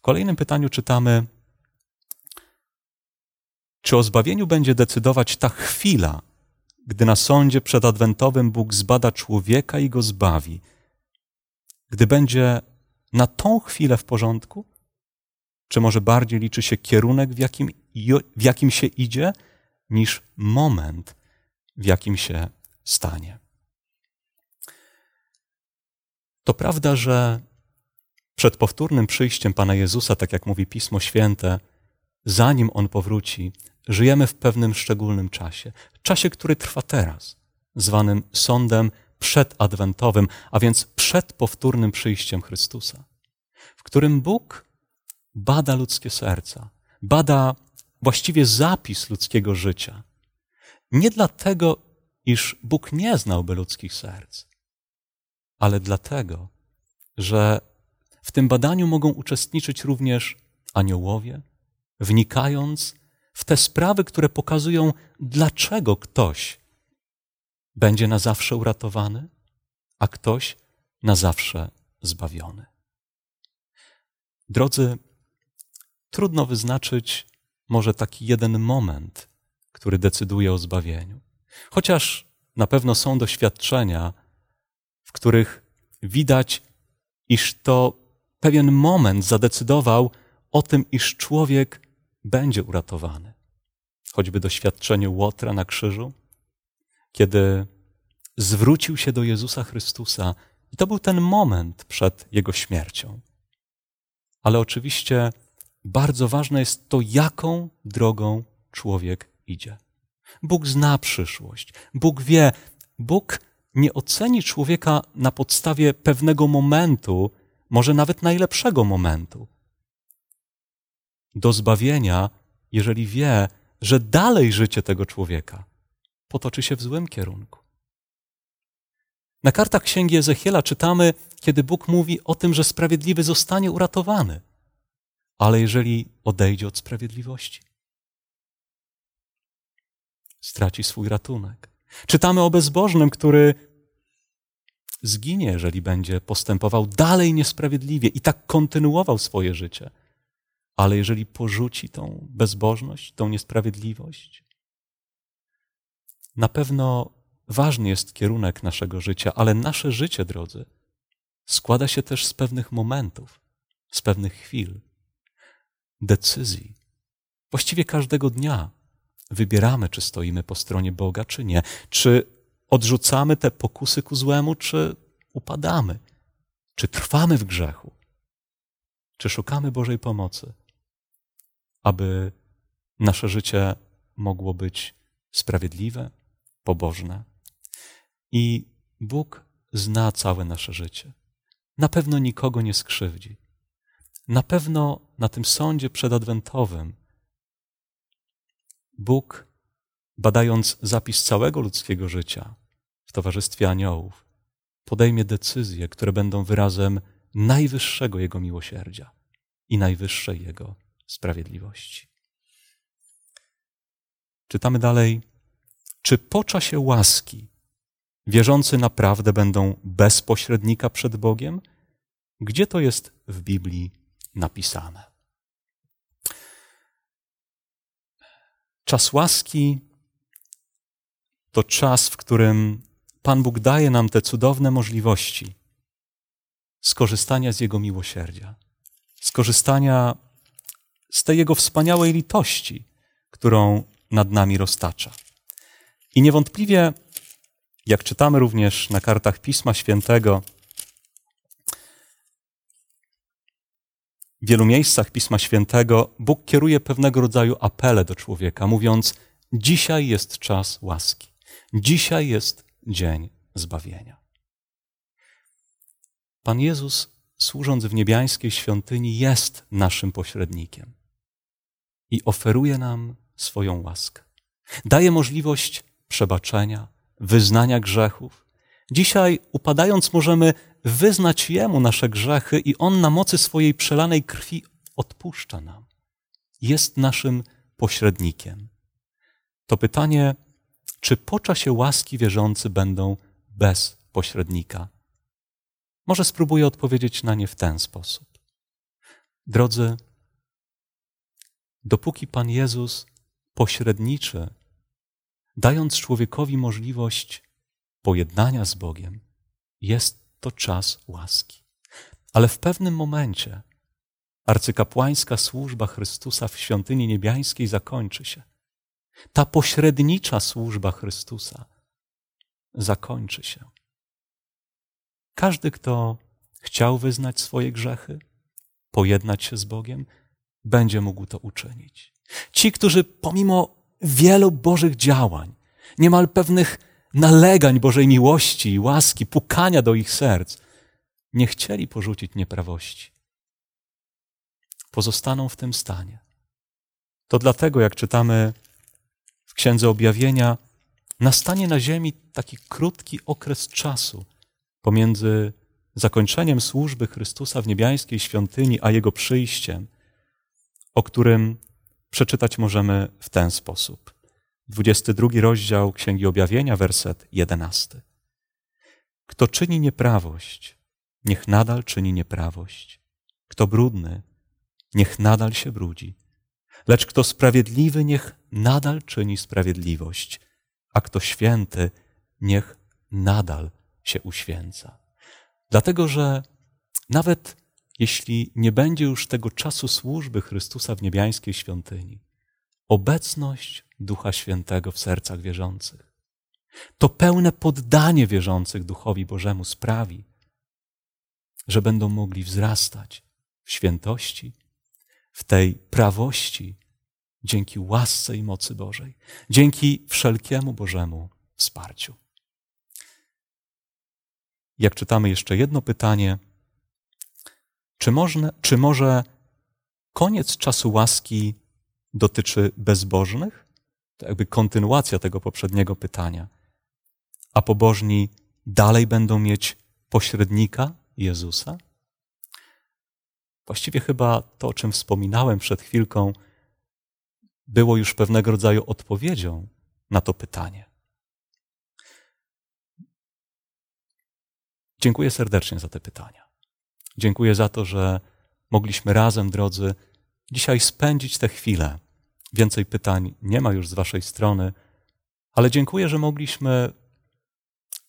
[SPEAKER 1] W kolejnym pytaniu czytamy, czy o zbawieniu będzie decydować ta chwila, gdy na sądzie przedadwentowym Bóg zbada człowieka i go zbawi? Gdy będzie na tą chwilę w porządku? Czy może bardziej liczy się kierunek, w jakim, w jakim się idzie, niż moment, w jakim się stanie? To prawda, że przed powtórnym przyjściem Pana Jezusa, tak jak mówi Pismo Święte, zanim On powróci, żyjemy w pewnym szczególnym czasie. Czasie, który trwa teraz, zwanym sądem przedadwentowym, a więc przed powtórnym przyjściem Chrystusa, w którym Bóg bada ludzkie serca, bada właściwie zapis ludzkiego życia. Nie dlatego, iż Bóg nie znałby ludzkich serc, ale dlatego, że w tym badaniu mogą uczestniczyć również aniołowie, wnikając w te sprawy, które pokazują, dlaczego ktoś będzie na zawsze uratowany, a ktoś na zawsze zbawiony. Drodzy, trudno wyznaczyć może taki jeden moment, który decyduje o zbawieniu. Chociaż na pewno są doświadczenia, w których widać, iż to pewien moment zadecydował o tym, iż człowiek będzie uratowany. Choćby doświadczenie Łotra na krzyżu, kiedy zwrócił się do Jezusa Chrystusa, i to był ten moment przed jego śmiercią. Ale oczywiście bardzo ważne jest to, jaką drogą człowiek idzie. Bóg zna przyszłość. Bóg wie, Bóg nie oceni człowieka na podstawie pewnego momentu, może nawet najlepszego momentu. Do zbawienia, jeżeli wie, że dalej życie tego człowieka potoczy się w złym kierunku. Na kartach księgi Ezechiela czytamy, kiedy Bóg mówi o tym, że sprawiedliwy zostanie uratowany, ale jeżeli odejdzie od sprawiedliwości, straci swój ratunek. Czytamy o bezbożnym, który zginie, jeżeli będzie postępował dalej niesprawiedliwie i tak kontynuował swoje życie. Ale jeżeli porzuci tą bezbożność, tą niesprawiedliwość, na pewno ważny jest kierunek naszego życia, ale nasze życie, drodzy, składa się też z pewnych momentów, z pewnych chwil, decyzji. Właściwie każdego dnia wybieramy, czy stoimy po stronie Boga, czy nie. Czy odrzucamy te pokusy ku złemu, czy upadamy? Czy trwamy w grzechu? Czy szukamy Bożej pomocy, aby nasze życie mogło być sprawiedliwe, pobożne? I Bóg zna całe nasze życie. Na pewno nikogo nie skrzywdzi. Na pewno na tym sądzie przedadwentowym Bóg, badając zapis całego ludzkiego życia w towarzystwie aniołów, podejmie decyzje, które będą wyrazem najwyższego Jego miłosierdzia i najwyższej Jego sprawiedliwości. Czytamy dalej, czy po czasie łaski wierzący naprawdę będą bez pośrednika przed Bogiem? Gdzie to jest w Biblii napisane? Czas łaski to czas, w którym Pan Bóg daje nam te cudowne możliwości skorzystania z Jego miłosierdzia, skorzystania z tej Jego wspaniałej litości, którą nad nami roztacza. I niewątpliwie, jak czytamy również na kartach Pisma Świętego, w wielu miejscach Pisma Świętego Bóg kieruje pewnego rodzaju apele do człowieka, mówiąc: Dzisiaj jest czas łaski, dzisiaj jest dzień zbawienia. Pan Jezus, służąc w niebiańskiej świątyni, jest naszym pośrednikiem i oferuje nam swoją łaskę. Daje możliwość przebaczenia, wyznania grzechów. Dzisiaj, upadając, możemy wyznać Jemu nasze grzechy i On na mocy swojej przelanej krwi odpuszcza nam. Jest naszym pośrednikiem. To pytanie, czy po czasie łaski wierzący będą bez pośrednika? Może spróbuję odpowiedzieć na nie w ten sposób. Drodzy, dopóki Pan Jezus pośredniczy, dając człowiekowi możliwość pojednania z Bogiem, jest to czas łaski. Ale w pewnym momencie arcykapłańska służba Chrystusa w świątyni niebiańskiej zakończy się. Ta pośrednicza służba Chrystusa zakończy się. Każdy, kto chciał wyznać swoje grzechy, pojednać się z Bogiem, będzie mógł to uczynić. Ci, którzy pomimo wielu Bożych działań, niemal pewnych nalegań Bożej miłości i łaski, pukania do ich serc, nie chcieli porzucić nieprawości. Pozostaną w tym stanie. To dlatego, jak czytamy Księdze Objawienia, nastanie na ziemi taki krótki okres czasu pomiędzy zakończeniem służby Chrystusa w niebiańskiej świątyni, a Jego przyjściem, o którym przeczytać możemy w ten sposób. 22 rozdział Księgi Objawienia, werset 11. Kto czyni nieprawość, niech nadal czyni nieprawość. Kto brudny, niech nadal się brudzi. Lecz kto sprawiedliwy, niech nadal czyni sprawiedliwość, a kto święty, niech nadal się uświęca. Dlatego, że nawet jeśli nie będzie już tego czasu służby Chrystusa w niebiańskiej świątyni, obecność Ducha Świętego w sercach wierzących, to pełne poddanie wierzących Duchowi Bożemu sprawi, że będą mogli wzrastać w świętości, w tej prawości, dzięki łasce i mocy Bożej, dzięki wszelkiemu Bożemu wsparciu. Jak czytamy jeszcze jedno pytanie, czy, można, czy może koniec czasu łaski dotyczy bezbożnych? To jakby kontynuacja tego poprzedniego pytania. A pobożni dalej będą mieć pośrednika Jezusa? Właściwie chyba to, o czym wspominałem przed chwilką, było już pewnego rodzaju odpowiedzią na to pytanie. Dziękuję serdecznie za te pytania. Dziękuję za to, że mogliśmy razem, drodzy, dzisiaj spędzić tę chwilę. Więcej pytań nie ma już z Waszej strony, ale dziękuję, że mogliśmy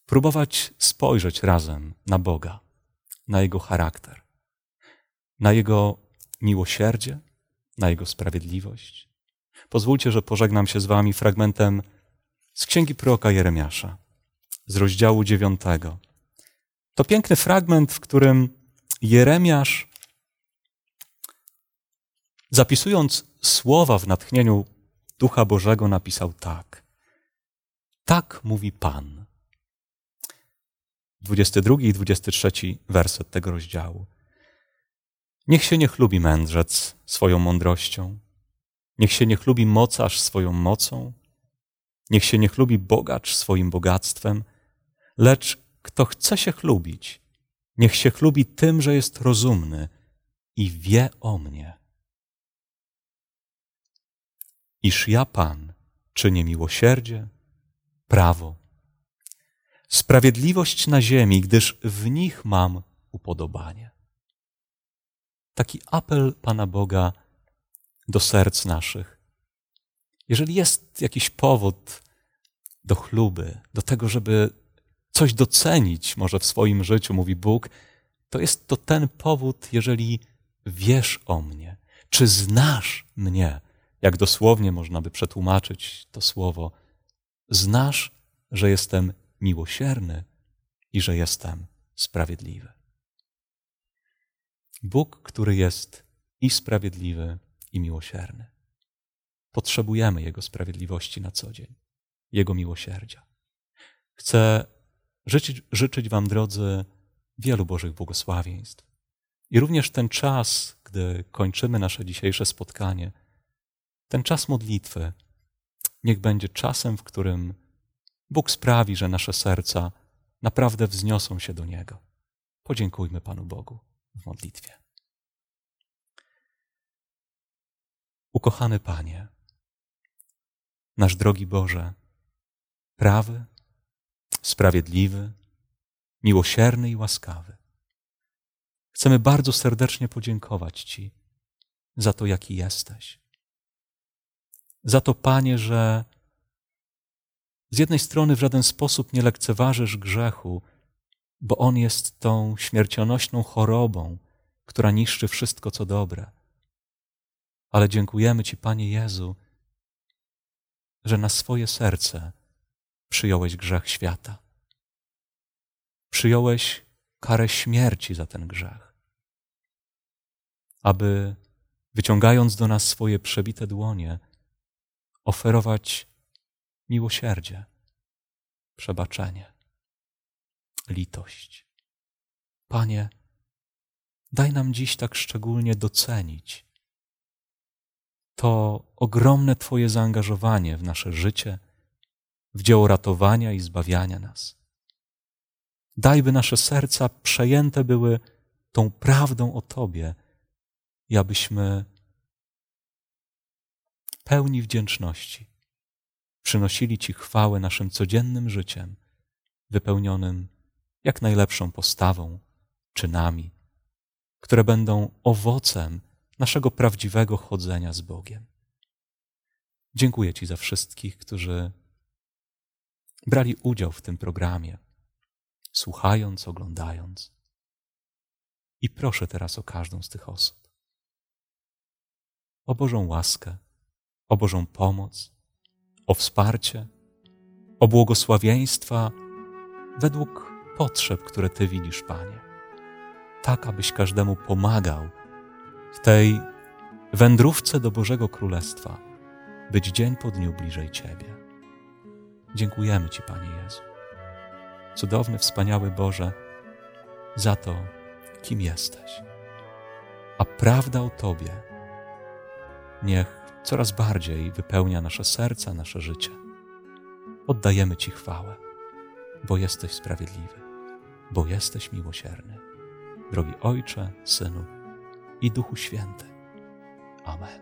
[SPEAKER 1] próbować spojrzeć razem na Boga, na Jego charakter, na Jego miłosierdzie, na Jego sprawiedliwość. Pozwólcie, że pożegnam się z Wami fragmentem z księgi proroka Jeremiasza, z rozdziału dziewiątego. To piękny fragment, w którym Jeremiasz, zapisując słowa w natchnieniu Ducha Bożego, napisał tak. Tak mówi Pan. 22 i 23 werset tego rozdziału. Niech się nie chlubi mędrzec swoją mądrością, niech się nie chlubi mocarz swoją mocą, niech się nie chlubi bogacz swoim bogactwem, lecz kto chce się chlubić, Niech się chlubi tym, że jest rozumny i wie o mnie. Iż ja, Pan, czynię miłosierdzie, prawo, sprawiedliwość na ziemi, gdyż w nich mam upodobanie. Taki apel Pana Boga do serc naszych. Jeżeli jest jakiś powód do chluby, do tego, żeby coś docenić może w swoim życiu, mówi Bóg, to jest to ten powód, jeżeli wiesz o mnie, czy znasz mnie, jak dosłownie można by przetłumaczyć to słowo, znasz, że jestem miłosierny i że jestem sprawiedliwy. Bóg, który jest i sprawiedliwy, i miłosierny. Potrzebujemy Jego sprawiedliwości na co dzień, Jego miłosierdzia. Chcę życzyć, życzyć Wam, drodzy, wielu Bożych błogosławieństw. I również ten czas, gdy kończymy nasze dzisiejsze spotkanie, ten czas modlitwy, niech będzie czasem, w którym Bóg sprawi, że nasze serca naprawdę wzniosą się do Niego. Podziękujmy Panu Bogu w modlitwie. Ukochany Panie, nasz drogi Boże, prawy, sprawiedliwy, miłosierny i łaskawy. Chcemy bardzo serdecznie podziękować Ci za to, jaki jesteś. Za to, Panie, że z jednej strony w żaden sposób nie lekceważysz grzechu, bo on jest tą śmiercionośną chorobą, która niszczy wszystko, co dobre. Ale dziękujemy Ci, Panie Jezu, że na swoje serce przyjąłeś grzech świata. Przyjąłeś karę śmierci za ten grzech, aby wyciągając do nas swoje przebite dłonie, oferować miłosierdzie, przebaczenie, litość. Panie, daj nam dziś tak szczególnie docenić to ogromne Twoje zaangażowanie w nasze życie, w dzieło ratowania i zbawiania nas. Daj, by nasze serca przejęte były tą prawdą o Tobie i abyśmy pełni wdzięczności przynosili Ci chwałę naszym codziennym życiem, wypełnionym jak najlepszą postawą, czynami, które będą owocem naszego prawdziwego chodzenia z Bogiem. Dziękuję Ci za wszystkich, którzy brali udział w tym programie, słuchając, oglądając. I proszę teraz o każdą z tych osób. O Bożą łaskę, o Bożą pomoc, o wsparcie, o błogosławieństwa według potrzeb, które Ty widzisz, Panie. Tak, abyś każdemu pomagał w tej wędrówce do Bożego Królestwa, być dzień po dniu bliżej Ciebie. Dziękujemy Ci, Panie Jezu. Cudowny, wspaniały Boże, za to, kim jesteś. A prawda o Tobie niech coraz bardziej wypełnia nasze serca, nasze życie. Oddajemy Ci chwałę, bo jesteś sprawiedliwy, bo jesteś miłosierny. Drogi Ojcze, Synu i Duchu Święty. Amen.